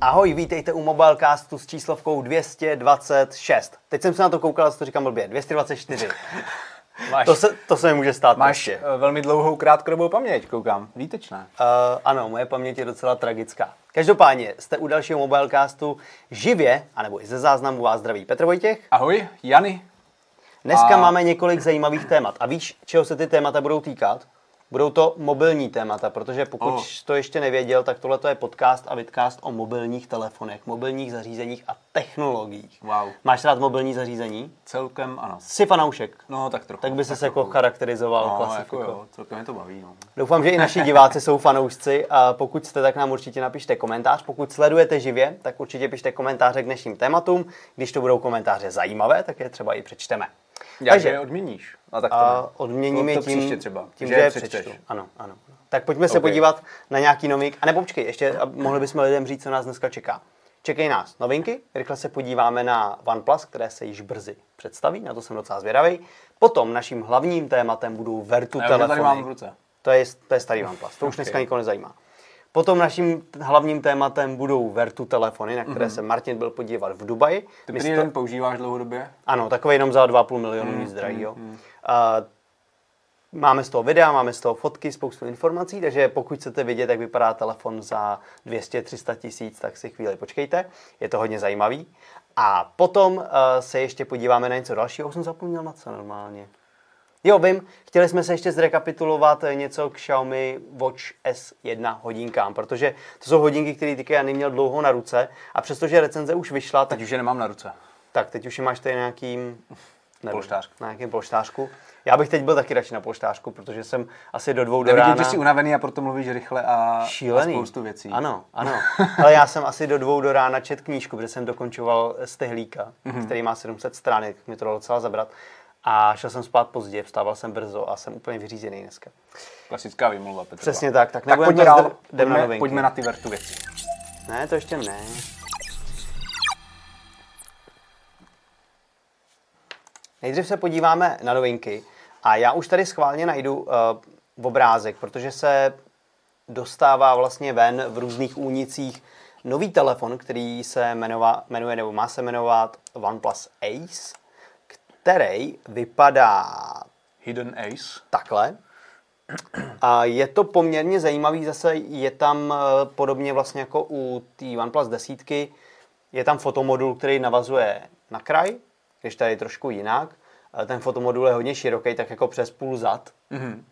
Ahoj, vítejte u Mobilecastu s číslovkou 226. Teď jsem se na to koukal, to říkám blbě, 224. Máš, To se, to se mi může stát máš prostě. eh, velmi dlouhou krátkodobou paměť, koukám. Výtečné. Uh, ano, moje paměť je docela tragická. Každopádně jste u dalšího Mobilecastu živě, anebo i ze záznamu vás zdraví Petr Vojtěch. Ahoj, Jany. Dneska A- máme několik zajímavých témat. A víš, čeho se ty témata budou týkat? Budou to mobilní témata, protože pokud Oh. to ještě nevěděl, tak tohle je podcast a vidcast o mobilních telefonech, mobilních zařízeních a technologiích. Wow. Máš rád mobilní zařízení? Celkem ano. Jsi fanoušek. No, tak trochu. Tak by se jako charakterizoval, No, jako jo, celkem mě to baví, no. Doufám, že i naši diváci jsou fanoušci a pokud jste, tak nám určitě napište komentář. Pokud sledujete živě, tak určitě pište komentáře k dnešním tématům. Když to budou komentáře zajímavé, tak je třeba i přečteme. Takže je odměníš. A tak to a odměním to, je tím, příště třeba, tím že že je přečteš. přečtu. Ano, ano. Tak pojďme se Ok. podívat na nějaký novinky. A nebo počkej, ještě mohli bychom lidem říct, co nás dneska čeká. Čekají nás novinky, rychle se podíváme na OnePlus, které se již brzy představí, na to jsem docela zvědavý. Potom naším hlavním tématem budou Vertu Já už telefony. tady mám v ruce. To je, to je starý OnePlus, to už Ok. dneska nikoho nezajímá. Potom naším hlavním tématem budou Vertu telefony, na které se Martin byl podívat v Dubaji. Ty My prý sto- jeden používáš dlouhodobě? ano, takový jenom za 2,5 milionu, nic drahýho. A Máme z toho videa, máme z toho fotky, spoustu informací, takže pokud chcete vidět, jak vypadá telefon za 200-300 tisíc, tak si chvíli počkejte, je to hodně zajímavý. A potom uh, se ještě podíváme na něco dalšího, už jsem zapomněl na co normálně. Jo, vím, chtěli jsme se ještě zrekapitulovat eh, něco k Xiaomi Watch S1 hodinkám, protože to jsou hodinky, které teďka já neměl dlouho na ruce a přestože recenze už vyšla, tak Teď už je nemám na ruce. tak, teď už je máš tady nějakým... nevím, Polštářku. Na nějakém polštářku. Já bych teď byl taky radši na polštářku, protože jsem asi do dvou do Nevidím, rána... že jsi unavený a proto mluvíš rychle a, Šílený. a spoustu věcí. Ano, ano. Ale já jsem asi do dvou do rána čet knížku, protože jsem dokončoval Stehlíka, Mhm. mm-hmm. který má 700 stránek, tak mi to dalo docela zabrat. A šel jsem spát pozdě, vstával jsem brzo a jsem úplně vyřízený dneska. Klasická výmluva, Petrova. Přesně tak, tak Tak pojďme dál, zdr- jdem na pojďme, pojďme na ty vertu věci. Ne, to ještě ne. Nejdřív se podíváme na novinky a já už tady schválně najdu uh, obrázek, protože se dostává vlastně ven v různých únicích nový telefon, který se jmenova, jmenuje nebo má se jmenovat OnePlus Ace, který vypadá Hidden Ace. takhle. A je to poměrně zajímavý, zase je tam eh, podobně vlastně jako u té OnePlus desítky, je tam fotomodul, který navazuje na kraj, když tady je trošku jinak. Eh, Ten fotomodul je hodně široký, tak jako přes půl zad. Mhm.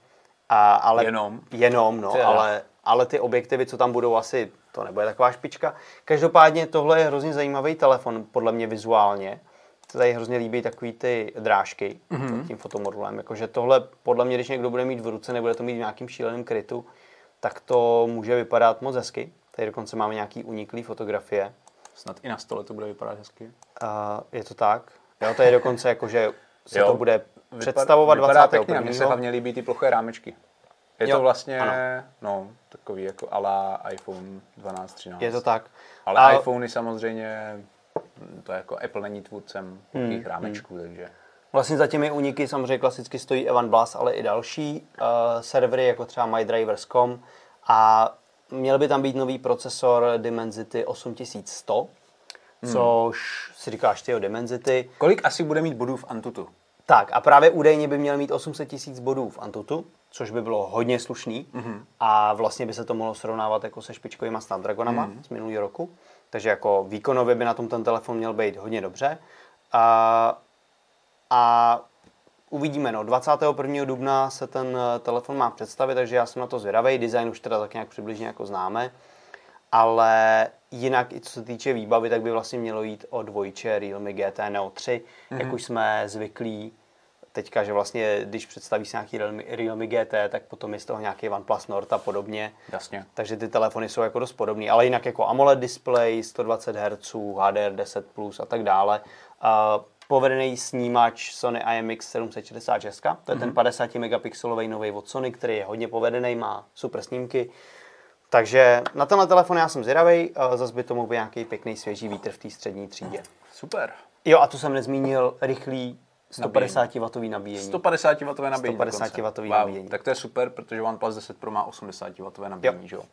A, ale, Jenom? Jenom, no, ale, ale ty objektivy, co tam budou, asi to nebude taková špička. Každopádně tohle je hrozně zajímavý telefon, podle mě vizuálně. Se tady hrozně líbí takový ty drážky mm-hmm. tím fotomodulem. Jakože tohle, podle mě, když někdo bude mít v ruce, nebude to mít v nějakým šíleným krytu, tak to může vypadat moc hezky. Tady dokonce máme nějaký uniklý fotografie. Snad i na stole to bude vypadat hezky. A je to tak? Jo, to je dokonce jako, že se Jo. to bude představovat vypadá 21. pěkně, mně se hlavně líbí ty ploché rámečky. Je Jo, to vlastně, ano. no, takový jako ala iPhone 12, 13. Je to tak. Ale A- iPhony samozřejmě, to jako Apple není tvůrcem plochých Hmm, rámečků, takže Vlastně za těmi úniky samozřejmě klasicky stojí Evan Blass, ale i další uh, servery, jako třeba MyDrivers.com a měl by tam být nový procesor Dimensity 8100, což si říkáš ty o Dimensity. kolik asi bude mít bodů v Antutu? Tak a právě údajně by měl mít 800 tisíc bodů v Antutu, což by bylo hodně slušný mm-hmm. a vlastně by se to mohlo srovnávat jako se špičkovýma Snapdragonama mm-hmm. z minulého roku. Takže jako výkonově by na tom ten telefon měl být hodně dobře. A, a uvidíme, no, 21. dubna se ten eh, telefon má představit, takže já jsem na to zvědavý. Design už teda tak nějak přibližně jako známe. Ale jinak, i co se týče výbavy, tak by vlastně mělo jít o dvojče Realme GT Neo 3, mm-hmm. jak už jsme zvyklí teďka, že vlastně, když představí se nějaký Realme, Realme GT, tak potom je z toho nějaký OnePlus Nord a podobně. Jasně. Takže ty telefony jsou jako dost podobný, ale jinak jako AMOLED display, 120 Hz, HDR10+, Plus a tak dále. Uh, povedený snímač Sony IMX 766, to je mm-hmm. ten 50 megapixelový nový od Sony, který je hodně povedený, má super snímky. Takže na tenhle telefon já jsem zvědavý, zase by to mohl být nějaký pěkný svěží vítr v té střední třídě. Super. Jo, a tu jsem nezmínil rychlý 150 W nabíjení. 150 W nabíjení 150 dokonce. W wow. nabíjení. Tak to je super, protože OnePlus 10 Pro má 80 W nabíjení, Jo. jo?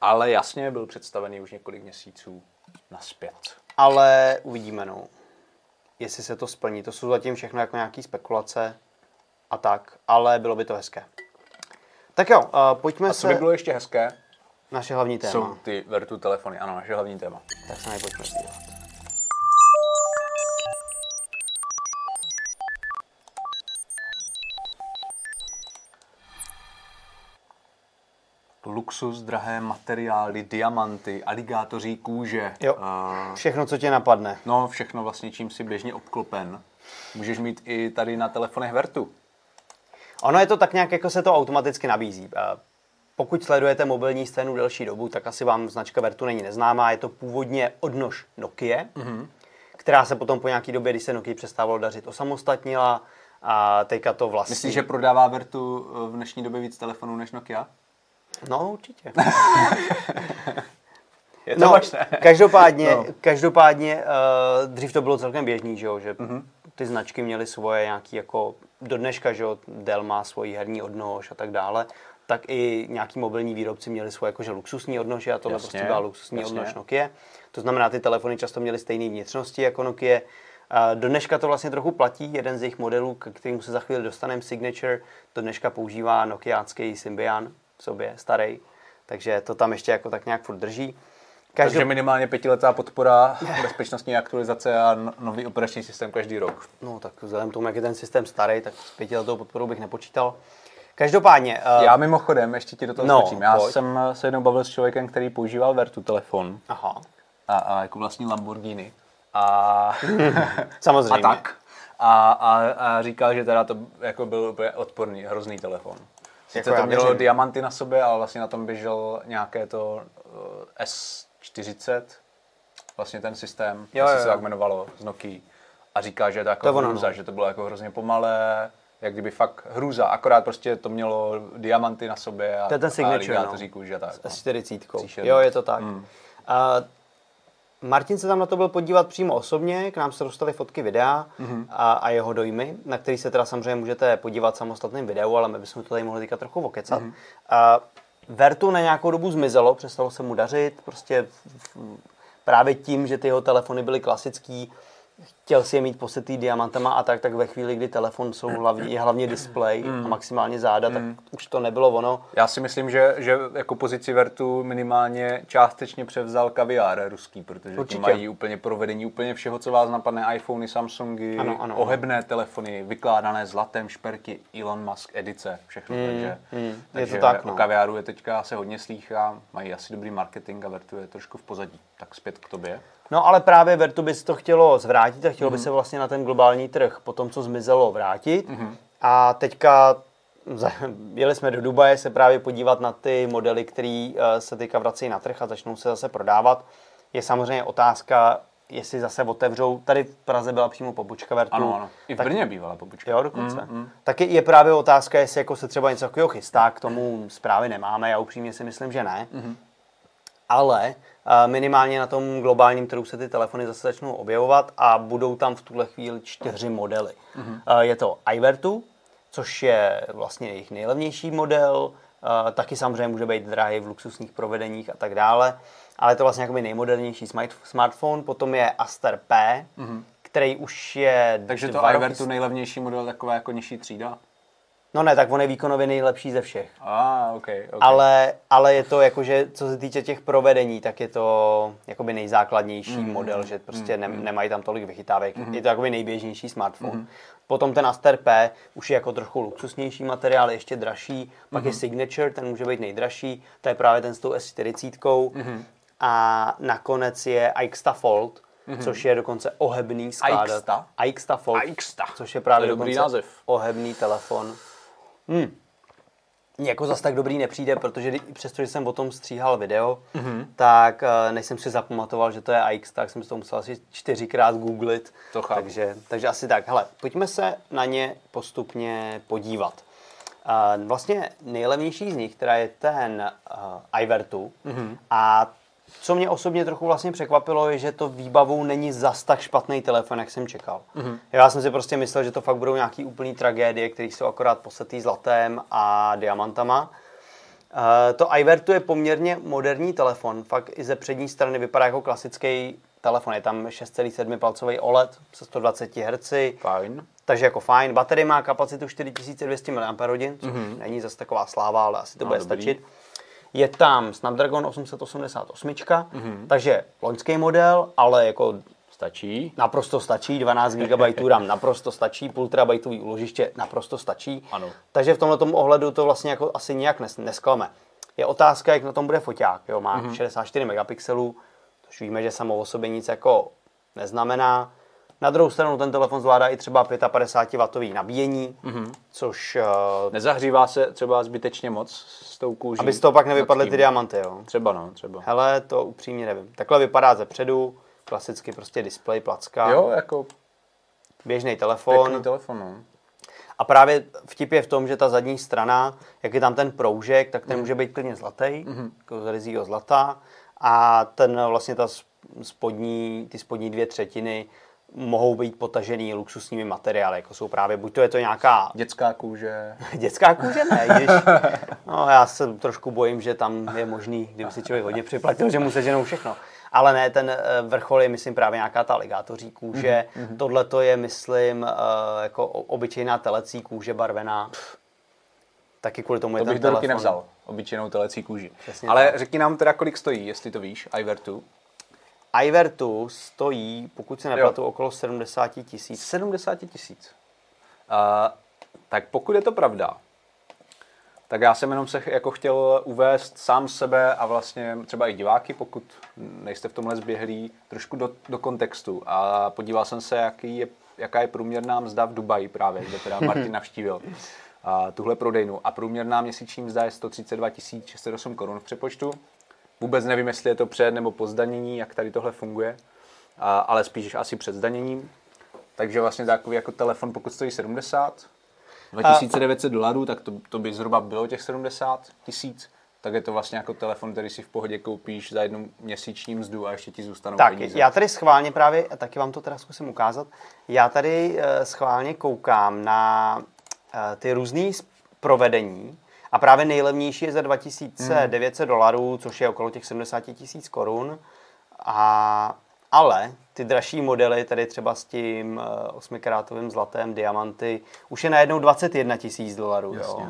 Ale jasně byl představený už několik měsíců naspět. Ale uvidíme, no. Jestli se to splní. To jsou zatím všechno jako nějaký spekulace a tak, ale bylo by to hezké. Tak jo, uh, pojďme A co se... by bylo ještě hezké, Naše hlavní téma. jsou ty Vertu telefony. Ano, naše hlavní téma. Tak se na pojďme podívat. Luxus, drahé materiály, diamanty, aligátoří kůže. Jo. A, Všechno, co tě napadne. no, všechno vlastně, čím si běžně obklopen. Můžeš mít i tady na telefonech Vertu. Ono je to tak nějak, jako se to automaticky nabízí. Eh, Pokud sledujete mobilní scénu delší dobu, tak asi vám značka Vertu není neznámá. Je to původně odnož Nokia, mm-hmm. která se potom po nějaké době, když se Nokia přestávalo dařit, osamostatnila a teďka to vlastně... Myslíš, že prodává Vertu v dnešní době víc telefonů než Nokia? No, určitě. Je to No, možné. každopádně, No. každopádně uh, dřív to bylo celkem běžný, že, jo, že mm-hmm. ty značky měly svoje nějaký jako do dneška, že jo, Dell má svoji herní odnož a tak dále, tak i nějaký mobilní výrobci měli svoje jakože luxusní odnože a tohle Jasně, prostě byla luxusní jasně. odnož Nokia. To znamená, ty telefony často měly stejné vnitřnosti jako Nokia. A Do dneška to vlastně trochu platí. Jeden z jejich modelů, k kterému se za chvíli dostaneme, Signature, do dneška používá nokiácký Symbian v sobě, starý. Takže to tam ještě jako tak nějak furt drží. Každop... Takže minimálně pětiletá podpora, bezpečnostní aktualizace a no- nový operační systém každý rok. No tak vzhledem k tomu, jak je ten systém starý, tak s pětiletou podporou bych nepočítal. Každopádně, uh, Já mimochodem, ještě ti do toho No, skočím. Já pojď. jsem se jednou bavil s člověkem, který používal Vertu telefon aha, a, a jako vlastní Lamborghini. A, samozřejmě. a tak. A, a, a, říkal, že teda to jako byl úplně odporný, hrozný telefon. Sice Jako to mělo věřím. diamanty na sobě, ale vlastně na tom běžel nějaké to uh, S40, vlastně ten systém, Jo, jo, jo, se tak jmenovalo z Nokia. A říká, že je to jako To ono, hrůza, no. že to bylo jako hrozně pomalé, jak kdyby fakt hrůza, akorát prostě to mělo diamanty na sobě a, To je ten signature, a no. kůže a tak. S No. 40. Příšerný. Jo, je to tak. Mm. A Martin se tam na to byl podívat přímo osobně, k nám se dostaly fotky videa Mhm. a, a jeho dojmy, na který se teda samozřejmě můžete podívat v samostatném videu, ale my bychom to tady mohli teďka trochu okecat. Mhm. A Vertu na nějakou dobu zmizelo, přestalo se mu dařit, prostě právě tím, že ty jeho telefony byly klasický, chtěl si je mít posetý diamantama a tak, tak ve chvíli, kdy telefon jsou hlavně, je hlavně display a maximálně záda, tak už to nebylo ono. Já si myslím, že, že jako pozici Vertu minimálně částečně převzal kaviár ruský, protože Určitě. mají úplně provedení úplně všeho, co vás napadne, iPhony, Samsungy, Ano, ano, ano. ohebné telefony, vykládané zlatem, šperky, Elon Musk edice, všechno. takže, mm, je takže to tak, no. o kaviáru je teďka se hodně slýchá, mají asi dobrý marketing a Vertu je trošku v pozadí. Tak zpět k tobě. No ale právě Vertu by to chtělo zvrátit a chtělo Mhm. by se vlastně na ten globální trh po tom, co zmizelo, vrátit. A teďka jeli jsme do Dubaje se právě podívat na ty modely, které se teďka vrací na trh a začnou se zase prodávat. Je samozřejmě otázka, jestli zase otevřou. Tady v Praze byla přímo pobočka Vertu. Ano, ano. I v Tak- Brně bývala pobočka. Jo, dokonce. Mm, mm. Taky je právě otázka, jestli jako se třeba něco takového chystá, k tomu zprávy nemáme, já upřímně si myslím, že ne. Mm-hmm. Ale eh, minimálně na tom globálním trhu se ty telefony zase začnou objevovat a budou tam v tuhle chvíli čtyři modely. Mm-hmm. Je to iVertu, což je vlastně jejich nejlevnější model, eh, taky samozřejmě může být drahý v luxusních provedeních a tak dále, ale je to vlastně jakoby nejmodernější smart- smartphone. Potom je Aster P, mm-hmm. který už je Takže to iVertu nejlevnější model, taková jako nižší třída? No ne, tak on je výkonově nejlepší ze všech. A, ah, OK, OK. Ale, ale je to jakože, co se týče těch provedení, tak je to jakoby nejzákladnější Mhm. mm. model, že prostě mm. ne, nemají tam tolik vychytávek. Mm. Je to jakoby nejběžnější smartphone. Mm. Potom ten Aster P už je jako trochu luxusnější materiál, ještě dražší. Pak Mhm. je Signature, ten může být nejdražší. To je právě ten s tou S40. Mhm. Mm. A nakonec je Aixta Fold, mm. což je dokonce ohebný skládat. Aixta? Aixta Fold, Aixta. což je právě To je dobrý název. ohebný telefon. Hmm. Mně jako zas tak dobrý nepřijde, protože přestože jsem o tom stříhal video, Mhm. mm-hmm. tak uh, než jsem si zapamatoval, že to je AX, tak jsem si to musel asi čtyřikrát googlit. To chápu. takže, takže asi tak. Hele, pojďme se na ně postupně podívat. Uh, vlastně nejlevnější z nich, která je ten uh, iVertu. Mhm. Mm-hmm. A co mě osobně trochu vlastně překvapilo, je, že to výbavou není zas tak špatný telefon, jak jsem čekal. Mm-hmm. Já jsem si prostě myslel, že to fakt budou nějaký úplný tragédie, které jsou akorát posetý zlatem a diamantama. Uh, to iVertu je poměrně moderní telefon, fakt i ze přední strany vypadá jako klasický telefon. Je tam 6,7 palcový OLED se 120 Hz. Fajn. Takže jako fajn. Baterie má kapacitu 4200 mAh, což mm-hmm. není zase taková sláva, ale asi to No, bude dobrý. stačit. Je tam Snapdragon 888, mm-hmm. takže loňský model, ale jako Stačí. naprosto stačí, 12 GB RAM naprosto stačí, půl terabajtový úložiště naprosto stačí. Ano. Takže v tomto ohledu to vlastně jako asi nijak nes, nesklame. Je otázka, jak na tom bude foťák. Jo, má mm-hmm. 64 megapixelů, což víme, že samo o sobě nic jako neznamená. Na druhou stranu ten telefon zvládá i třeba 55W nabíjení, mm-hmm. což, uh, Nezahřívá se třeba zbytečně moc s tou kůží. aby z toho pak nevypadly ty diamanty. Jo. Třeba no, třeba. Hele, to upřímně nevím. Takhle vypadá ze předu, klasicky prostě display, placka, Jo, jako běžný telefon. pěkný telefon, no. A právě vtip je v tom, že ta zadní strana, jak je tam ten proužek, tak ten může být klidně zlatý, mm. jako z rizího zlata. A ten vlastně ta spodní, ty spodní dvě třetiny mohou být potažený luxusními materiály, jako jsou právě, buď to je to nějaká Dětská kůže. dětská kůže, ne, když, no já se trošku bojím, že tam je možný, kdyby si člověk hodně připlatil, že mu seženou všechno. Ale ne, ten eh, vrchol je, myslím, právě nějaká ta aligátoří kůže. Mm-hmm. Tohle to je, myslím, eh, jako obyčejná telecí kůže barvená. Taky kvůli tomu je To bych ten ruky telefon. nevzal. Obyčejnou telecí kůži. Přesně Ale tak. řekni nám teda, kolik stojí, jestli to víš, Ivertu. Ivertu stojí, pokud se neplatu, okolo 70 tisíc. 70 tisíc. Uh, tak pokud je to pravda, tak já jsem jenom se jako chtěl uvést sám sebe a vlastně třeba i diváky, pokud nejste v tomhle zběhlí, trošku do, do kontextu. A podíval jsem se, jaký je, jaká je průměrná mzda v Dubaji právě, kde teda Martin navštívil a tuhle prodejnu. A průměrná měsíční mzda je 132 608 korun v přepočtu. Vůbec nevím, jestli je to před nebo po zdanění, jak tady tohle funguje, a, ale spíš asi před zdaněním. Takže vlastně takový jako telefon, pokud stojí 70, 2900 dolarů, tak to, to by zhruba bylo těch 70 tisíc. Tak je to vlastně jako telefon, který si v pohodě koupíš za jednu měsíční mzdu a ještě ti zůstanou Tak, peníze. já tady schválně právě, a taky vám to teda zkusím ukázat, já tady eh, schválně koukám na eh, ty různé provedení a právě nejlevnější je za 2900 dolarů, což je okolo těch 70 tisíc korun. A, ale ty dražší modely, tady třeba s tím 8 zlatem, diamanty, už je najednou 21 tisíc dolarů. Jo. Jasně.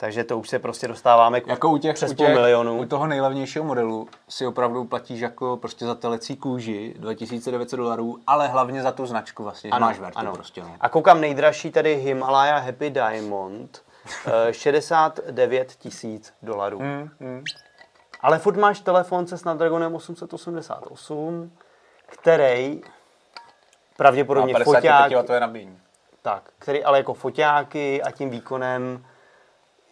Takže to už se prostě dostáváme k Jako u těch, přes u půl těch, milionu. U toho nejlevnějšího modelu si opravdu platíš jako prostě za telecí kůži 2900 dolarů, ale hlavně za tu značku vlastně, že máš vertu prostě. No. A koukám nejdražší tady Himalaya Happy Diamond, eh, 69 tisíc dolarů. Mm, mm. Ale furt máš telefon se Snapdragonem 888, který pravděpodobně Má foťák, 55 W nabíjení. tak, který ale jako foťáky a tím výkonem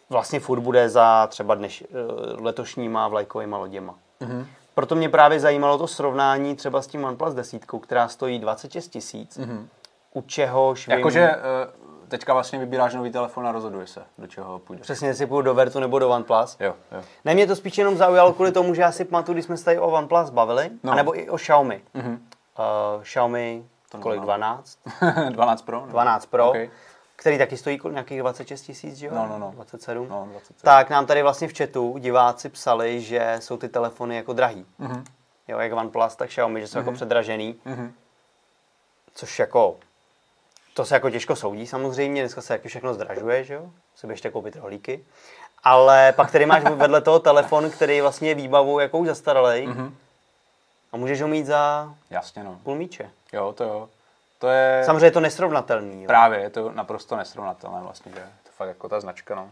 vlastně furt bude za třeba dneš, eh, letošníma vlajkovýma loděma. Mm-hmm. Proto mě právě zajímalo to srovnání třeba s tím OnePlus 10, která stojí 26 tisíc, mm-hmm. u čehož Jakože eh, teďka vlastně vybíráš nový telefon a rozhoduje se, do čeho půjde. Přesně, jestli půjdu do Vertu nebo do OnePlus. Jo, jo. Ne, mě to spíš jenom zaujalo kvůli tomu, že já si pamatuju, když jsme se tady o OnePlus bavili, no. Anebo i o Xiaomi. Mm-hmm. Uh, Xiaomi, to kolik, neznám. 12? 12 Pro? nebo? 12 Pro, Okay. který taky stojí nějakých 26 tisíc, že jo? No, no, no. 27. No, 27. Tak nám tady vlastně v chatu diváci psali, že jsou ty telefony jako drahý. Mm-hmm. Jo, jak OnePlus, tak Xiaomi, že jsou mm-hmm. jako předražený. Mm-hmm. Což jako, to se jako těžko soudí samozřejmě, dneska se taky všechno zdražuje, že jo? Si běžte koupit rohlíky. Ale pak tady máš vedle toho telefon, který vlastně je výbavou jakou zastaralej. Mm-hmm. A můžeš ho mít za Jasně, no. půl míče. Jo, to jo. To je... Samozřejmě je to nesrovnatelný. Jo? Právě, je to naprosto nesrovnatelné vlastně, že to fakt jako ta značka, no.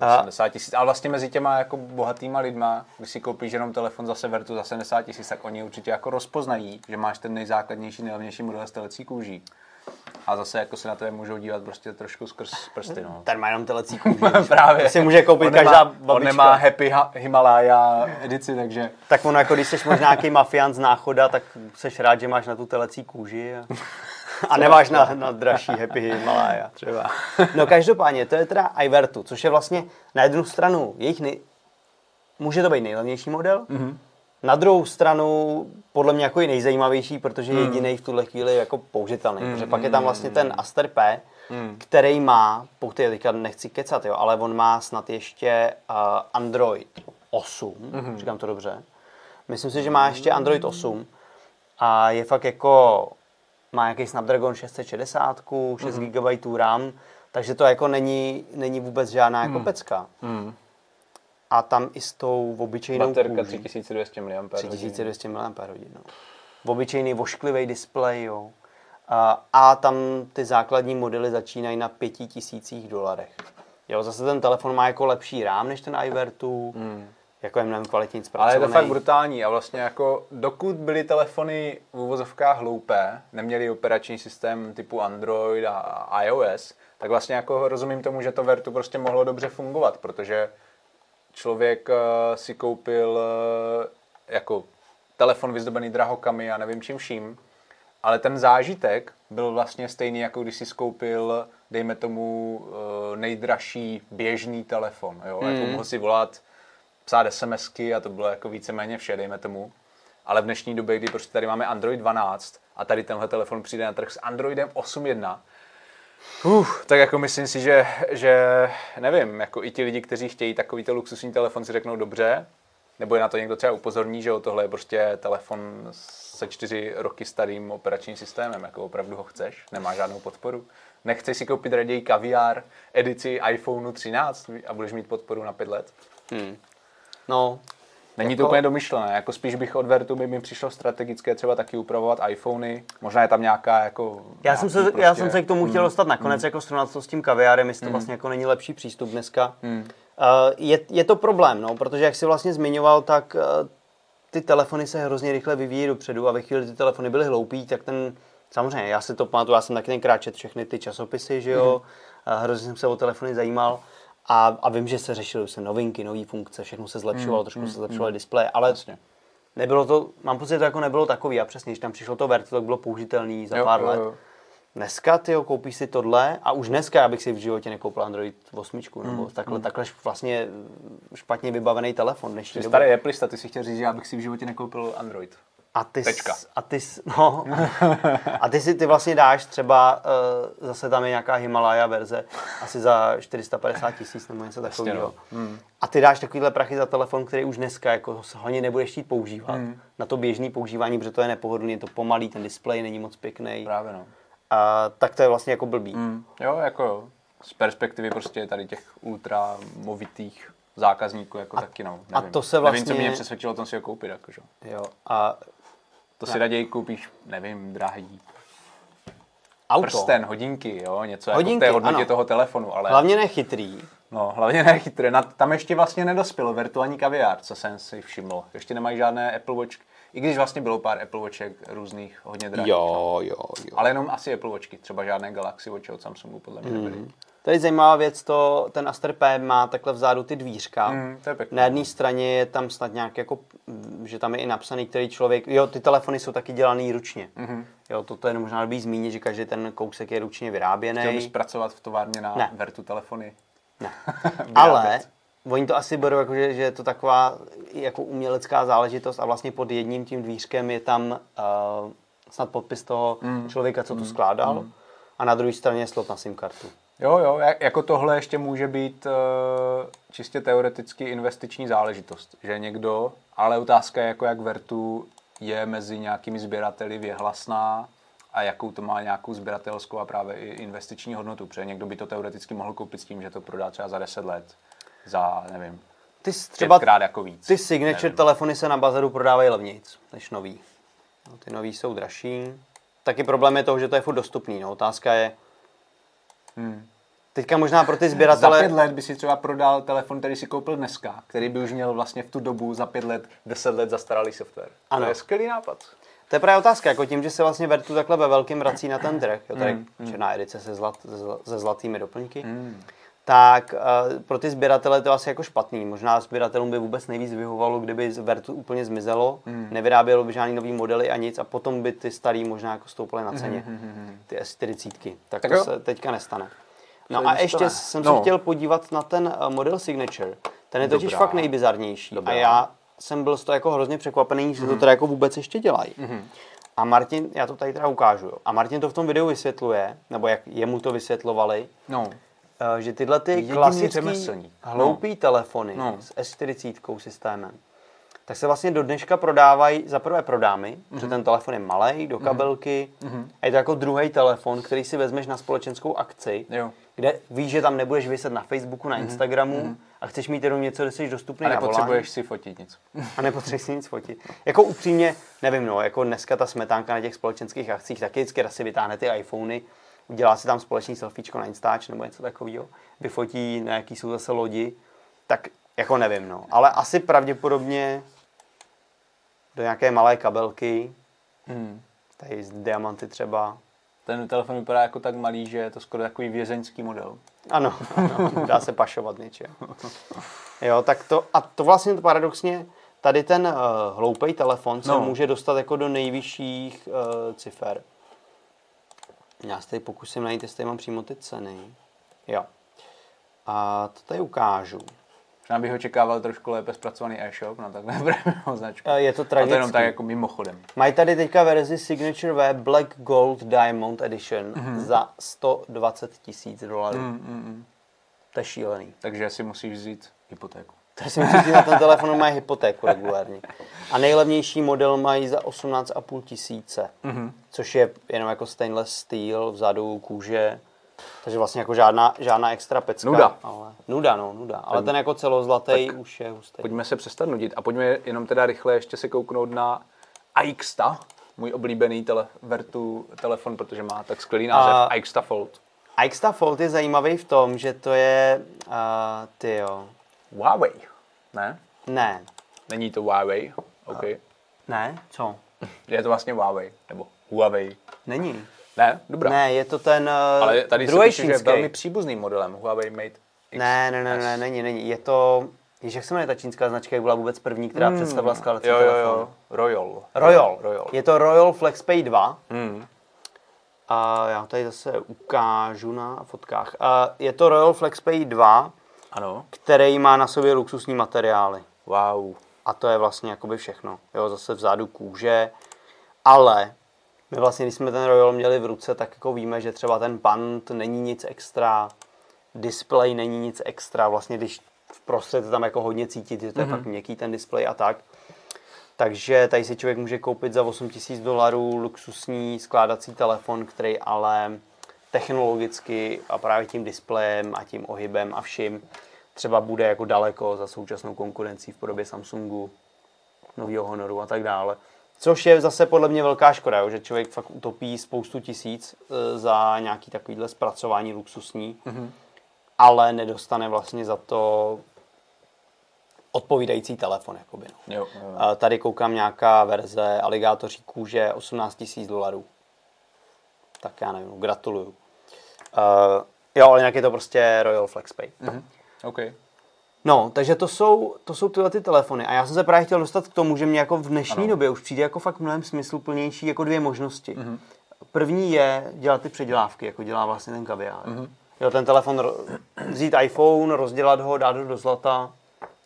A- 70 tisíc, ale vlastně mezi těma jako bohatýma lidma, když si koupíš jenom telefon za Severtu za 70 tisíc, tak oni určitě jako rozpoznají, že máš ten nejzákladnější, nejlevnější model s telecí kůží. A zase jako se na to můžou dívat prostě trošku skrz prsty, no. Ten má jenom telecí kůži. Právě. Si může koupit on každá nemá, babička. On nemá Happy ha- Himalaya edici, takže Tak ono, jako když jsi možná nějaký mafián z náchoda, tak jsi rád, že máš na tu telecí kůži a, a nemáš na, na dražší Happy Himalaya. třeba. No každopádně, to je teda Ivertu, což je vlastně na jednu stranu jejich nej... může to být nejlevnější model, mm-hmm. Na druhou stranu podle mě jako i nejzajímavější, protože je jediný v tuhle chvíli jako použitelný, mm-hmm. protože pak je tam vlastně ten Aster P, hmm. který má, pokud teďka nechci kecat, jo, ale on má snad ještě uh, Android 8, hmm. říkám to dobře. Myslím si, že má ještě Android 8 a je fakt jako, má nějaký Snapdragon 660, 6 hmm. GB RAM, takže to jako není, není vůbec žádná jako hmm. pecka. Hmm. A tam i s tou obyčejnou Baterka 3200 mAh. 3200 mAh, no. Obyčejný vošklivý displej, jo. A, a tam ty základní modely začínají na pěti tisících dolarech. Jo, zase ten telefon má jako lepší rám než ten iVertu, hmm. jako je mnohem kvalitně zpracovaný. Ale je to fakt brutální a vlastně jako dokud byly telefony v úvozovkách hloupé, neměli operační systém typu Android a iOS, tak vlastně jako rozumím tomu, že to Vertu prostě mohlo dobře fungovat, protože člověk uh, si koupil uh, jako telefon vyzdobený drahokami a nevím čím vším, ale ten zážitek byl vlastně stejný, jako když si skoupil, dejme tomu, uh, nejdražší běžný telefon. Jo? Jako hmm. mohl si volat, psát SMSky a to bylo jako víceméně vše, dejme tomu. Ale v dnešní době, kdy prostě tady máme Android 12 a tady tenhle telefon přijde na trh s Androidem 8.1, Uh, tak jako myslím si, že, že nevím, jako i ti lidi, kteří chtějí takovýto luxusní telefon, si řeknou dobře, nebo je na to někdo třeba upozorní, že tohle je prostě telefon se čtyři roky starým operačním systémem, jako opravdu ho chceš, nemá žádnou podporu. Nechceš si koupit raději kaviár edici iPhoneu 13 a budeš mít podporu na pět let? Hmm. No, Není jako... to úplně domyšlené, jako spíš bych od Vertu by mi přišlo strategické třeba taky upravovat iPhony, možná je tam nějaká jako... Já, jsem se, prostě... já jsem se k tomu chtěl hmm. dostat nakonec, hmm. jako srovnat to s tím kaviárem, jestli to hmm. vlastně jako není lepší přístup dneska. Hmm. Uh, je, je to problém, no, protože jak jsi vlastně zmiňoval, tak uh, ty telefony se hrozně rychle vyvíjí dopředu a ve chvíli, kdy ty telefony byly hloupý, tak ten, samozřejmě, já si to pamatuju, já jsem taky tenkrát čet všechny ty časopisy, že jo, hmm. hrozně jsem se o telefony zajímal. A, a vím, že se řešily se novinky, nové funkce, všechno se zlepšovalo, mm, trošku mm, se zlepšovaly mm. displeje, ale Jasně. nebylo to, mám pocit, že to jako nebylo takový a přesně, když tam přišlo to Verto, tak bylo použitelný za jo, pár jo, let. Jo. Dneska ty koupíš si tohle a už dneska já bych si v životě nekoupil Android 8 mm, nebo takhle, mm. takhle vlastně špatně vybavený telefon dnešní starý Apple, ty si chtěl říct, že já bych si v životě nekoupil Android. A ty, Tečka. A ty, no, a ty si ty vlastně dáš třeba, uh, zase tam je nějaká Himalaya verze, asi za 450 tisíc nebo něco takového. No. Hmm. A ty dáš takovýhle prachy za telefon, který už dneska jako hodně nebudeš chtít používat. Hmm. Na to běžné používání, protože to je nepohodlný, je to pomalý, ten displej není moc pěkný. Právě no. A tak to je vlastně jako blbý. Hmm. Jo, jako jo. Z perspektivy prostě tady těch ultra movitých zákazníků jako a, taky no. Nevím. A to se vlastně... Nevím, co mě přesvědčilo o tom si ho koupit. Jakože. Jo. A to si raději koupíš, nevím, drahý Auto. prsten, hodinky, jo, něco hodinky, jako v té hodnotě ano. toho telefonu, ale... Hlavně nechytrý. No, hlavně nechytré. Tam ještě vlastně nedospělo virtuální kaviár, co jsem si všiml. Ještě nemají žádné Apple Watch, i když vlastně bylo pár Apple Watchek různých, hodně drahých. Jo, jo, jo. Ale jenom asi Apple Watchky, třeba žádné Galaxy Watch od Samsungu podle mě nebyly. Mm. Tady zajímavá věc, to, ten Aster P má takhle vzadu ty dvířka. Mm, to je Na jedné straně je tam snad nějak jako, že tam je i napsaný, který člověk, jo, ty telefony jsou taky dělaný ručně. Mm-hmm. Jo, toto je možná dobrý zmínit, že každý ten kousek je ručně vyráběný. Chtěl bys pracovat v továrně na ne. Vertu telefony? Ne. Ale oni to asi berou, jako, že, že je to taková jako umělecká záležitost a vlastně pod jedním tím dvířkem je tam uh, snad podpis toho mm. člověka, co to mm. skládal. Mm. A na druhé straně je slot na SIM kartu. Jo, jo, jako tohle ještě může být uh, čistě teoreticky investiční záležitost, že někdo, ale otázka je jako jak Vertu je mezi nějakými sběrateli věhlasná a jakou to má nějakou sběratelskou a právě i investiční hodnotu, protože někdo by to teoreticky mohl koupit s tím, že to prodá třeba za 10 let, za, nevím, ty třeba krát jako víc. Ty signature nevím. telefony se na bazaru prodávají levnějc než nový. No, ty nový jsou dražší. Taky problém je toho, že to je furt dostupný. No. Otázka je, Hmm. Teďka možná pro ty sběratele... Za pět let by si třeba prodal telefon, který si koupil dneska, který by už měl vlastně v tu dobu za pět let, deset let zastaralý software. Ano. To je skvělý nápad. To je právě otázka, jako tím, že se vlastně Vertu takhle ve velkým vrací na ten trh, jo, tady hmm, hmm. černá edice se, zlat, se zlatými doplňky, hmm. Tak uh, pro ty sběratele to je asi jako špatný. Možná sběratelům by vůbec nejvíc vyhovovalo, kdyby z Vertu úplně zmizelo, hmm. nevyrábělo by žádný nový modely a nic a potom by ty starý možná jako stoupaly na ceně, hmm, hmm, hmm. ty S40. Tak, tak to jo. se teďka nestane. No a ještě ne. jsem se no. chtěl podívat na ten uh, model Signature. Ten je totiž Dobrá. fakt nejbizarnější. Dobrá. A já jsem byl z toho jako hrozně překvapený, že mm-hmm. to teda jako vůbec ještě dělají. Mm-hmm. A Martin, já to tady teda ukážu, a Martin to v tom videu vysvětluje, nebo jak jemu to vysvětlovali, No. Eh, že tyhle ty klasický řemeslník. hloupý telefony No. s S40 systémem, tak se vlastně do dneška prodávají za prvé pro dámy, mm-hmm. protože ten telefon je malý, do kabelky, mm-hmm. a je to jako druhý telefon, který si vezmeš na společenskou akci, Jo. kde víš, že tam nebudeš vyset na Facebooku, na Instagramu mm-hmm. a chceš mít jenom něco, kde jsi dostupný A nepotřebuješ si fotit nic. A nepotřebuješ si nic fotit. Jako upřímně, nevím, no, jako dneska ta smetánka na těch společenských akcích taky vždycky si vytáhne ty iPhony, udělá si tam společný selfiečko na Instač nebo něco takového, vyfotí, na jaký jsou zase lodi, tak jako nevím, no. Ale asi pravděpodobně do nějaké malé kabelky, Hmm. tady z diamanty třeba. Ten telefon vypadá jako tak malý, že je to skoro takový vězeňský model. Ano, ano dá se pašovat něčeho. Jo, tak to, a to vlastně to paradoxně, tady ten uh, hloupej telefon se No. může dostat jako do nejvyšších uh, cifer. Já se tady pokusím najít, jestli tady mám přímo ty ceny. Jo. A to tady ukážu. Možná bych očekával trošku lépe zpracovaný e-shop na takhle prémiovou značku. Je to A to jenom tak jako mimochodem. Mají tady teďka verzi Signature Web Black Gold Diamond Edition mm-hmm. za 120 tisíc dolarů. Mm, mm, mm. To je šílený. Takže si musíš vzít hypotéku. To si myslím, že na ten telefon mají hypotéku regulárně. A nejlevnější model mají za 18,5 tisíce, mm-hmm. což je jenom jako stainless steel, vzadu kůže. Takže vlastně jako žádná, žádná extra pecka. Nuda. Ale, nuda, no, nuda. Ale ten jako celozlatý už je hustý. Pojďme se přestat nudit a pojďme jenom teda rychle ještě se kouknout na iXta, můj oblíbený tele, Vertu telefon, protože má tak skvělý název, A- a... iXta Fold. iXta Fold je zajímavý v tom, že to je, uh, ty jo, Huawei, ne? ne, Není to Huawei, OK. ne, co? Je to vlastně Huawei, nebo Huawei. Není. Ne, dobrá. Ne, je to ten uh, Ale tady se druhý píše, že je velmi příbuzným modelem Huawei Mate X. Ne, ne, ne, ne, není, není. Je to, Jež, jak se jmenuje ta čínská značka, jak byla vůbec první, která Hmm. představila skládací Jo, jo, telefon? jo. Royal. Royal. Royal. Je to Royal FlexPay 2. Hmm. A já tady zase ukážu na fotkách. A je to Royal FlexPay 2, Ano. který má na sobě luxusní materiály. Wow. A to je vlastně jakoby všechno. Jo, zase vzadu kůže. Ale my vlastně, když jsme ten Royal měli v ruce, tak jako víme, že třeba ten pant není nic extra, display není nic extra. Vlastně když vprostřed je tam jako hodně cítit, že to je mm-hmm. fakt měkký ten display a tak. Takže tady si člověk může koupit za 8000 dolarů luxusní skládací telefon, který ale technologicky a právě tím displejem a tím ohybem a vším třeba bude jako daleko za současnou konkurencí v podobě Samsungu, nového Honoru a tak dále. Což je zase podle mě velká škoda, jo, že člověk fakt utopí spoustu tisíc e, za nějaký takovýhle zpracování luxusní, mm-hmm. ale nedostane vlastně za to odpovídající telefon. Jakoby, no. Jo, jo. Tady koukám nějaká verze aligátoří kůže 18 000 dolarů. Tak já nevím, gratuluju. Uh, jo, ale nějak je to prostě Royal FlexPay. Mhm. OK. No, takže to jsou, to jsou tyhle ty telefony. A já jsem se právě chtěl dostat k tomu, že mě jako v dnešní Ano. době už přijde jako fakt mnohem smysluplnější jako dvě možnosti. Mm-hmm. První je dělat ty předělávky, jako dělá vlastně ten kaviár. Mm-hmm. Jo, ten telefon, vzít iPhone, rozdělat ho, dát ho do zlata,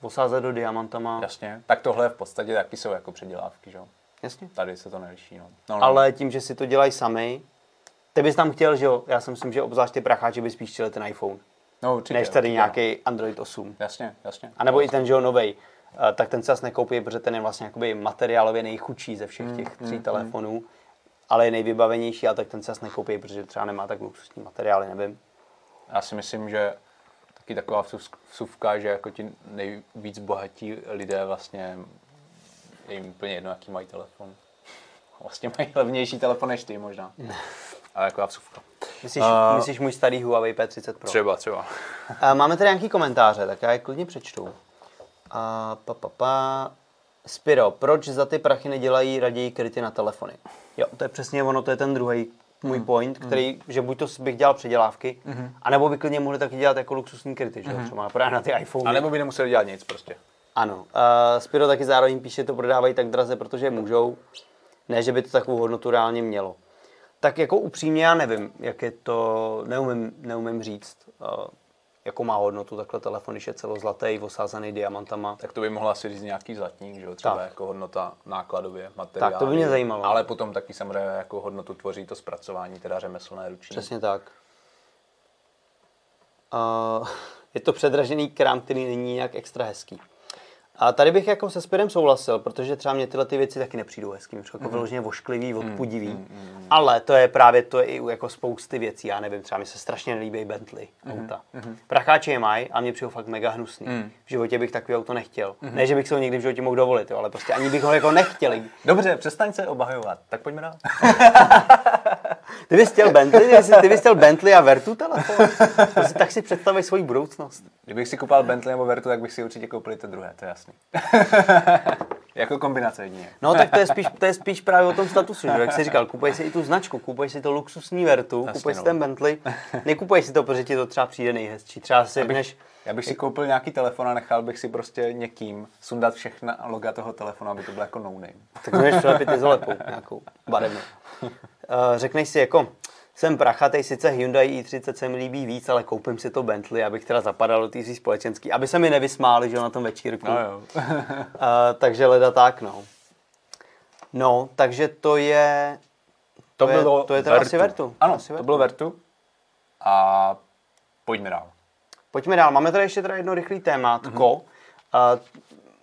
posázet do diamantama. Jasně. Tak tohle v podstatě taky jsou jako předělávky, že jo? Jasně. Tady se to neliší, no. no, no. Ale tím, že si to dělají sami, ty bys tam chtěl, že jo, já si myslím, že obzvlášť ty pracháči by spíš chtěli ten iPhone, no, určitě, než tady určitě, nějaký Android 8. No. Jasně, jasně. A nebo i ten, že jo, novej, eh, tak ten se zase nekoupí, protože ten je vlastně jakoby materiálově nejchudší ze všech těch tří telefonů, ale je nejvybavenější, a tak ten se zase nekoupí, protože třeba nemá tak luxusní materiály, nevím. Já si myslím, že taky taková vsuvk- vsuvka, že jako ti nejvíc bohatí lidé vlastně je jim úplně jedno, jaký mají telefon. Vlastně mají levnější telefon než ty možná. Ale taková vsuvka. Myslíš, A- myslíš můj starý Huawei P30 Pro? Třeba, třeba. A máme tady nějaký komentáře, tak já je klidně přečtu. A pa, pa, pa. Spiro, proč za ty prachy nedělají raději kryty na telefony? Jo, to je přesně ono, to je ten druhý můj Hmm. point, který, že buď to bych dělal předělávky, anebo by klidně mohli taky dělat jako luxusní kryty, že jo, třeba právě na ty iPhone. A nebo by nemuseli dělat nic prostě. Ano. Uh, Spiro taky zároveň píše, to prodávají tak draze, protože můžou. Ne, že by to takovou hodnotu reálně mělo. Tak jako upřímně já nevím, jak je to, neumím, neumím říct. Jako má hodnotu takhle telefon, když je celozlatý, osázaný diamantama. Tak to by mohla asi říct nějaký zlatník, že jo? třeba Tak. jako hodnota nákladově, materiály. Tak, to by mě zajímalo. Ale potom taky samozřejmě jako hodnotu tvoří to zpracování, teda řemeslné ruční. Přesně tak. Uh, je to předražený krám, který není nějak extra hezký. A tady bych jako se Spirem souhlasil, protože třeba mě tyhle ty věci taky nepřijdou hezký, mě jako vyloženě vošklivý, odpudivý. Ale to je právě to je i jako spousty věcí, já nevím, třeba mi se strašně nelíbí Bentley auta. Pracháči je mají a mě přijou fakt mega hnusný. V životě bych takový auto nechtěl. Ne, že bych se ho někdy v životě mohl dovolit, jo, ale prostě ani bych ho jako nechtěl. Dobře, přestaň se obhajovat. Tak pojďme dál. Ty bys chtěl Bentley, ty bys, ty bys chtěl Bentley a Vertu telefon? Prostě tak si představuj svoji budoucnost. Kdybych si kupoval Bentley nebo Vertu, tak bych si určitě koupil to druhé, to je jasný. jako kombinace jedině. No tak to je spíš, to je spíš právě o tom statusu, že? jak jsi říkal, kupuješ si i tu značku, kupuješ si to luxusní Vertu, Jasně, kupuješ si no. ten Bentley, nekupuješ si to, protože ti to třeba přijde nejhezčí. Třeba si řekneš, Já bych si koupil nějaký telefon a nechal bych si prostě někým sundat všechna loga toho telefonu, aby to bylo jako no name. tak můžeš přilepit izolepou nějakou barevnou. Uh, řekneš si jako, jsem prachatej, sice Hyundai i30 se mi líbí víc, ale koupím si to Bentley, abych teda zapadal do té společenský, aby se mi nevysmáli, že na tom večírku. No jo. Uh, takže leda tak, no. No, takže to je... To, je, bylo to je teda asi Vertu. Ano, asi to bylo Vertu. A pojďme dál. Pojďme dál. Máme tady ještě teda jedno rychlý témátko. Mm-hmm. Uh,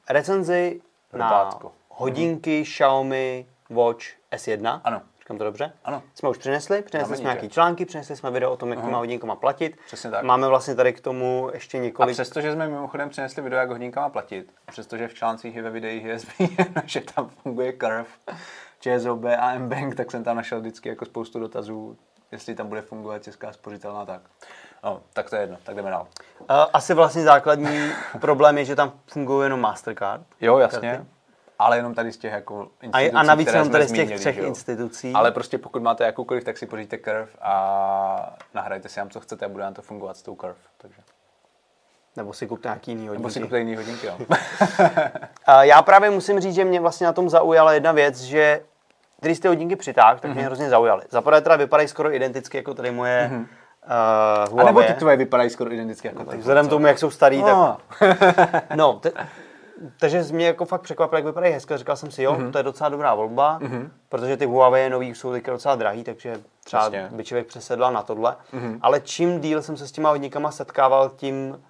recenzi na Robátko. hodinky Xiaomi Watch S1. Ano. Říkám to dobře? Ano. Jsme už přinesli, přinesli jsme díře. nějaký články, přinesli jsme video o tom, jak těma hodinkama platit. Přesně tak. Máme vlastně tady k tomu ještě A několik... přestože jsme mimochodem přinesli video, jak hodinka má platit, přestože v článcích i ve videích je zmíněno, že tam funguje Curve, ČSOB a M-Bank, tak jsem tam našel vždycky jako spoustu dotazů, jestli tam bude fungovat česká spořitelná tak. No, tak to je jedno, tak jdeme dál. Uh, asi vlastně základní problém je, že tam fungují jenom Mastercard. Jo, jasně. Karty. Ale jenom tady z těch jako A, institucí, a navíc které jenom jsme tady z těch zmínili, třech institucí. Ale prostě pokud máte jakoukoliv, tak si poříďte Curve a nahrajte si tam, co chcete a bude vám to fungovat s tou Curve. Takže. Nebo si kupte nějaký jiný hodinky. Nebo si kupte jiný hodinky, jo. A já právě musím říct, že mě vlastně na tom zaujala jedna věc, že když jste hodinky přitáh, tak mě hrozně zaujaly. Za prvé teda vypadají skoro identicky jako tady moje mm-hmm. uh, a nebo ty tvoje vypadají skoro identicky jako Tak ty. vzhledem tomu, jak jsou starý, tak... No. No, te, takže mě jako fakt překvapilo, jak vypadají hezky. Říkal jsem si, jo, Mhm. mm-hmm. to je docela dobrá volba, mm-hmm. protože ty Huawei nový jsou teďka docela drahý, takže třeba Jasně. by člověk přesedla na tohle. Mhm. Mm-hmm. Ale čím díl jsem se s těma hodníkama setkával, tím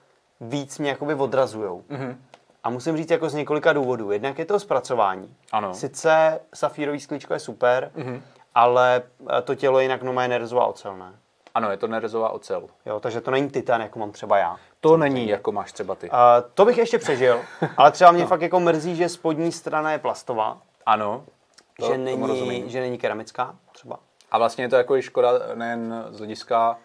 víc mě jakoby odrazujou. Mhm. Mm-hmm. A musím říct jako z několika důvodů. Jednak je to zpracování. Ano. Sice safírový sklíčko je super, mm-hmm. ale eh, to tělo jinak no je nerezová ocelné. Ano, je to nerezová ocel. Jo, takže to není titan, jako mám třeba já. To není, jako máš třeba ty. Uh, to bych ještě přežil, ale třeba mě fakt jako mrzí, že spodní strana je plastová, Ano. To, že, není, rozumím. že není keramická třeba. A vlastně je to jako i škoda nejen z hlediska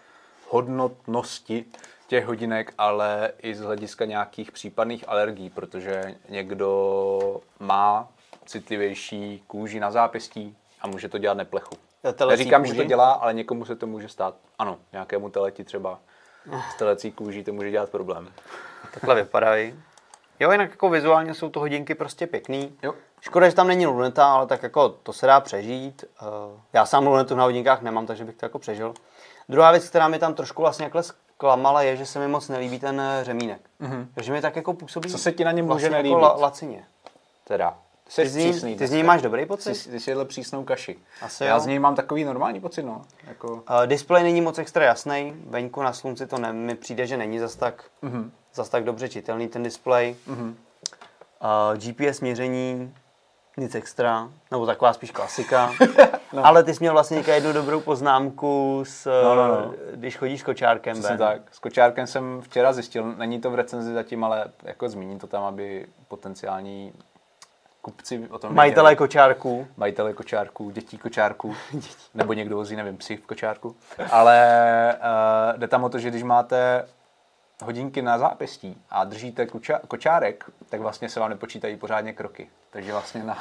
hodnotnosti těch hodinek, ale i z hlediska nějakých případných alergií, protože někdo má citlivější kůži na zápěstí a může to dělat neplechu. Telecí Neříkám, že kůži? to dělá, ale někomu se to může stát. Ano, nějakému teleti třeba s telecí kůží to může dělat problém. Takhle vypadají. Jo, jinak jako vizuálně jsou to hodinky prostě pěkný. Jo. Škoda, že tam není luneta, ale tak jako to se dá přežít. Uh, já sám lunetu na hodinkách nemám, takže bych to jako přežil. Druhá věc, která mi tam trošku vlastně jakhle zklamala, je, že se mi moc nelíbí ten eh, řemínek. Mm-hmm. Takže mi tak jako působí Co se ti na něm může vlastně nelíbit? Jako la, lacině. Teda. Jsi Ty z, ní, přísný ty z ní máš dobrý pocit? Ty, ty jsi jedl přísnou kaši. Asi Já jo. z něj mám takový normální pocit, no. Jako, Uh, displej není moc extra jasný, venku na slunci to ne, mi přijde, že není zas tak, mm-hmm. zas tak dobře čitelný ten displej. Mm-hmm. Uh, GPS měření, nic extra, nebo taková spíš klasika. no. Ale ty jsi měl vlastně jednu dobrou poznámku, s, No, no, no. když chodíš kočárkem. Přesně Ben. tak. S kočárkem jsem včera zjistil, není to v recenzi zatím, ale jako zmíním to tam, aby potenciální kupci o tom Majitelé věděli. kočárků. majitele kočárků, dětí kočárků, nebo někdo vozí, nevím, psy v kočárku. Ale uh, jde tam o to, že když máte hodinky na zápěstí a držíte koča, kočárek, tak vlastně se vám nepočítají pořádně kroky. Takže vlastně na,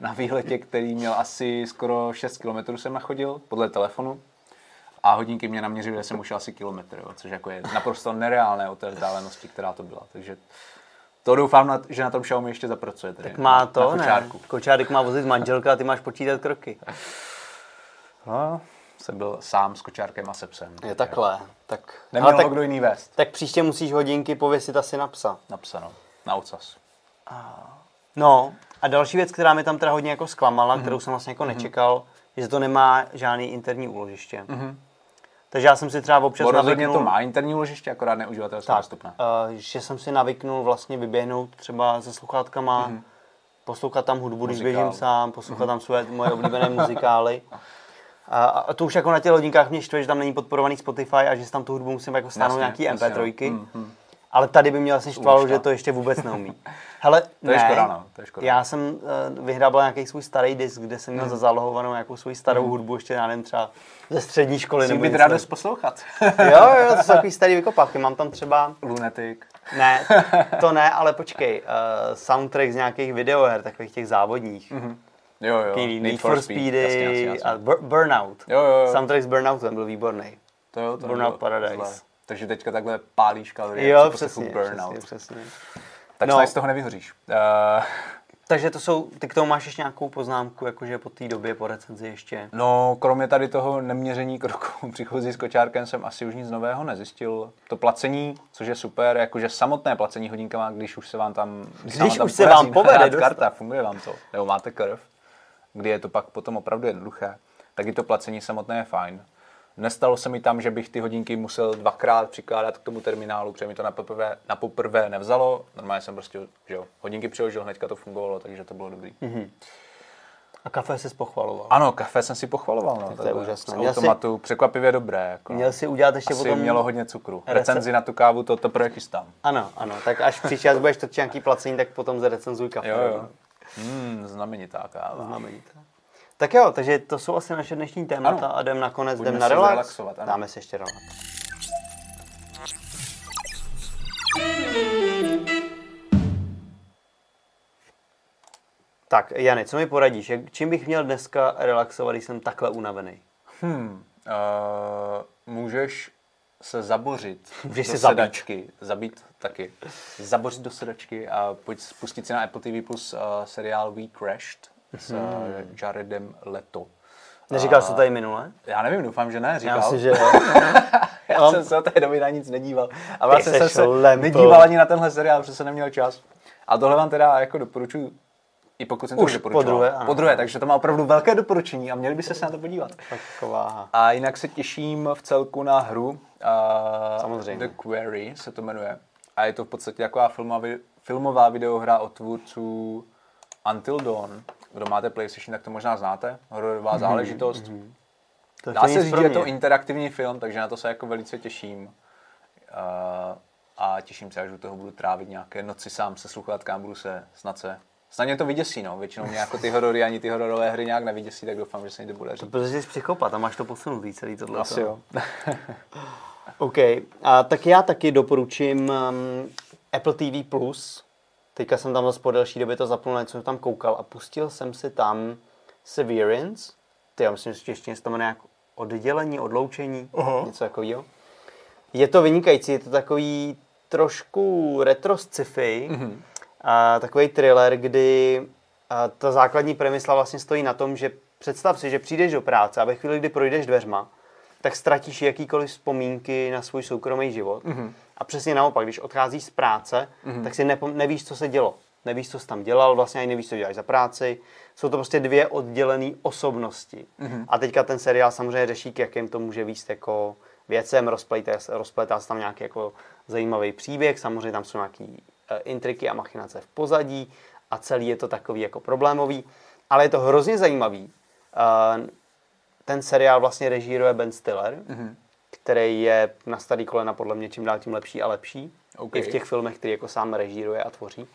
na výletě, který měl asi skoro 6 km jsem nachodil, podle telefonu, a hodinky mě naměřily, že jsem už asi kilometr, jo, což jako je naprosto nereálné od té vzdálenosti, která to byla. Takže to doufám, na- že na tom Xiaomi ještě zapracuje. Tedy, Tak má na, to, na ne? kočárku. Kočárek má vozit manželka a ty máš počítat kroky. No, jsem byl sám s kočárkem a se psem. Je takhle. Tak, Neměl ho kdo jiný vést. tak příště musíš hodinky pověsit asi na psa. Napsáno. Na ocas. No a další věc, která mi tam teda hodně jako zklamala, Mhm. kterou jsem vlastně jako nečekal, že to nemá žádný interní úložiště. Mhm. Takže já jsem si třeba občas Bo rozhodně navyknul, to má interní úložiště, akorát neuživatelsky dostupné. uh, že jsem si navyknul vlastně vyběhnout třeba se sluchátkama, Mhm. poslouchat tam hudbu, když Muzikál. běžím sám, poslouchat tam své moje oblíbené muzikály. A, a to už jako na těch hodinkách mě štve, že tam není podporovaný Spotify a že si tam tu hudbu musím jako stáhnout nějaký jasně, MP3. no. Mm, Ale tady by mě vlastně štvalo, že to. to ještě vůbec neumí. Hele, To je ne, škoda, no, to je škoda. Já jsem uh, vyhrábal nějaký svůj starý disk, kde jsem měl zazálohovanou nějakou svou starou hudbu, ještě já nevím, třeba ze střední školy. Musí nebo být něco. radost poslouchat. Jo, jo, to jsou takový starý vykopávky. Mám tam třeba, Lunatic. ne, to ne, ale počkej, uh, soundtrack z nějakých videoher, takových těch závodních. Mhm. Jo, jo. Takový Need, for Speedy Jasně, jasně, jasně. a Bur- Burnout. Jo, jo, jo. Soundtrack z Burnoutem byl výborný. To jo, to Burnout Paradise. zlé. Takže teďka takhle pálíš kalorie. Jo, poslechu přesně, Burnout. přesně, přesně. Tak No. z toho nevyhoříš. Uh, Takže to jsou, ty k tomu máš ještě nějakou poznámku, jakože po té době, po recenzi ještě. no, kromě tady toho neměření kroků příchozí s kočárkem jsem asi už nic nového nezjistil. To placení, což je super, jakože samotné placení hodinkama, když už se vám tam... Když vám tam už se podaří vám povede karta, funguje vám to, nebo máte krv, kdy je to pak potom opravdu jednoduché, tak i to placení samotné je fajn. Nestalo se mi tam, že bych ty hodinky musel dvakrát přikládat k tomu terminálu, protože mi to na poprvé, na poprvé nevzalo. Normálně jsem prostě že jo, hodinky přiložil, hnedka to fungovalo, takže to bylo dobrý. Mhm. A kafe si pochvaloval. Ano, kafe jsem si pochvaloval. No, to je úžasné. Z Měl jsi- automatu, překvapivě dobré. Jako. Měl si udělat ještě Asi potom... mělo hodně cukru. Rece- Recenzi na tu kávu to teprve chystám. Ano, ano, tak až příští raz budeš točit nějaký placení, tak potom zrecenzuj kafe. Jo, jo. Hmm, znamenitá káva. Znameníte. Tak jo, takže to jsou asi naše dnešní témata Ano. a jdem nakonec, Pojďme jdem na se relax. zrelaxovat, ano. Dáme si ještě relax. Tak, Jany, co mi poradíš? Jak, čím bych měl dneska relaxovat, když jsem takhle unavený? Hmm, uh, můžeš se zabořit Můžeš do se zabít. sedačky, zabít taky, zabořit do sedačky a pojď spustit si na Apple TV Plus uh, seriál We Crashed s uh, Jaredem Leto. Neříkal jsi to tady minule? Já nevím, doufám, že ne, říkal. Já myslím, že jo. Já No. jsem se od té doby na nic nedíval. A vlastně jsem se lempl. nedíval ani na tenhle seriál, protože jsem neměl čas. A tohle vám teda jako doporučuji, i pokud jsem to Už doporučoval. podruhé, ano. Po druhé, takže to má opravdu velké doporučení a měli byste se na to podívat. Taková. A jinak se těším v celku na hru. Uh, Samozřejmě. The Quarry se to jmenuje. A je to v podstatě taková filmová, filmová videohra od tvůrců Until Dawn. Kdo máte PlayStation, tak to možná znáte. Hororová záležitost. To Dá to se říct, že je to interaktivní film, takže na to se jako velice těším. Uh, a těším se, až u toho budu trávit nějaké noci sám se sluchátkám, budu se snad se Snad mě to vyděsí, no. Většinou mě jako ty horory ani ty hororové hry nějak nevyděsí, tak doufám, že se mi to bude říct. Protože jsi psychopat a máš to posunutý celý tohle. Asi jo. OK. A tak já taky doporučím um, Apple TV+. Plus. Teďka jsem tam zase po delší době to zapnul, něco jsem tam koukal a pustil jsem si tam Severance. Ty, já myslím, že ještě se to jmenuje jako oddělení, odloučení, uh-huh. něco takového. Je to vynikající, je to takový trošku retro sci-fi, mm-hmm. a takový thriller, kdy a ta základní premisa vlastně stojí na tom, že představ si, že přijdeš do práce a ve chvíli, kdy projdeš dveřma, tak ztratíš jakýkoliv vzpomínky na svůj soukromý život. Mm-hmm. A přesně naopak, když odcházíš z práce, mm-hmm. tak si nepom- nevíš, co se dělo. Nevíš, co jsi tam dělal, vlastně ani nevíš, co děláš za práci. Jsou to prostě dvě oddělené osobnosti. Mm-hmm. A teďka ten seriál samozřejmě řeší, k jakým to může víc jako věcem, rozpletá, rozpletá se tam nějaký jako zajímavý příběh, samozřejmě tam jsou nějaký e, intriky a machinace v pozadí a celý je to takový jako problémový, ale je to hrozně zajímavý. E, ten seriál vlastně režíruje Ben Stiller, mm-hmm. Který je na starý kolena podle mě čím dál tím lepší a lepší. Okay. I v těch filmech, který jako sám režíruje a tvoří.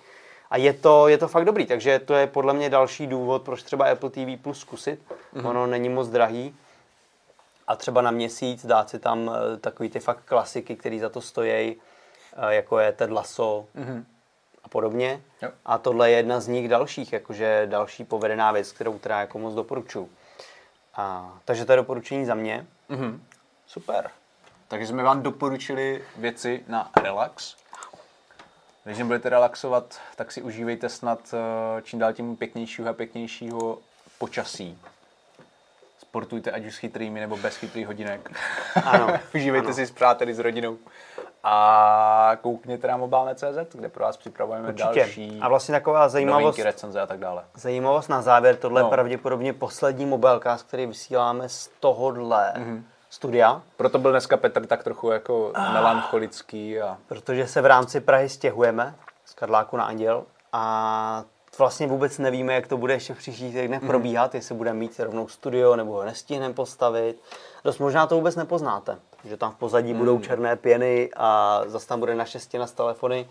A je to, je to fakt dobrý, takže to je podle mě další důvod, proč třeba Apple TV Plus zkusit. Mm-hmm. Ono není moc drahý. A třeba na měsíc dát si tam eh, takový ty fakt klasiky, které za to stojí, eh, jako je Ted Lasso mm-hmm. a podobně. Jo. A tohle je jedna z nich dalších, jakože další povedená věc, kterou teda jako moc doporučuji. A, takže to je doporučení za mě. Mhm. Super. Takže jsme vám doporučili věci na relax. Když nebudete relaxovat, tak si užívejte snad eh, čím dál tím pěknějšího a pěknějšího počasí. sportujte ať už s chytrými nebo bez chytrých hodinek. Ano, Užívejte ano. si s přáteli, s rodinou. A koukněte na mobilné.cz, kde pro vás připravujeme Určitě. další A vlastně taková zajímavost, novinky, recenze a tak dále. zajímavost na závěr, tohle No. je pravděpodobně poslední mobilecast, který vysíláme z tohohle Mhm. Studia, Proto byl dneska Petr tak trochu jako melancholický a protože se v rámci Prahy stěhujeme z Karláku na Anděl a vlastně vůbec nevíme, jak to bude ještě v příštích týdnech probíhat, jestli budeme mít rovnou studio nebo ho nestihneme postavit. Dost možná to vůbec nepoznáte, že tam v pozadí budou černé pěny a zase tam bude naše stěna z telefony.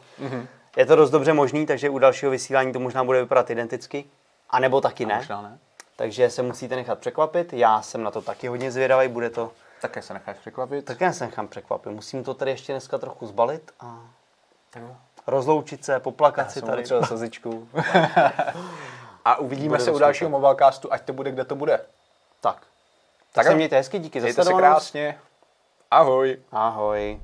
Je to dost dobře možný, takže u dalšího vysílání to možná bude vypadat identicky, a nebo taky ne. možná ne. Takže se musíte nechat překvapit. Já jsem na to taky hodně zvědavý, bude to... Také se necháš překvapit. Tak já se nechám překvapit. Musím to tady ještě dneska trochu zbalit a Tak jo. rozloučit se, poplakat si jsem tady. potřeboval slzičku. a uvidíme Bude se u dalšího mobilecastu, ať to bude, kde to bude. Tak. Tak Tak se mějte hezky, díky za Mějte se krásně. Ahoj. Ahoj.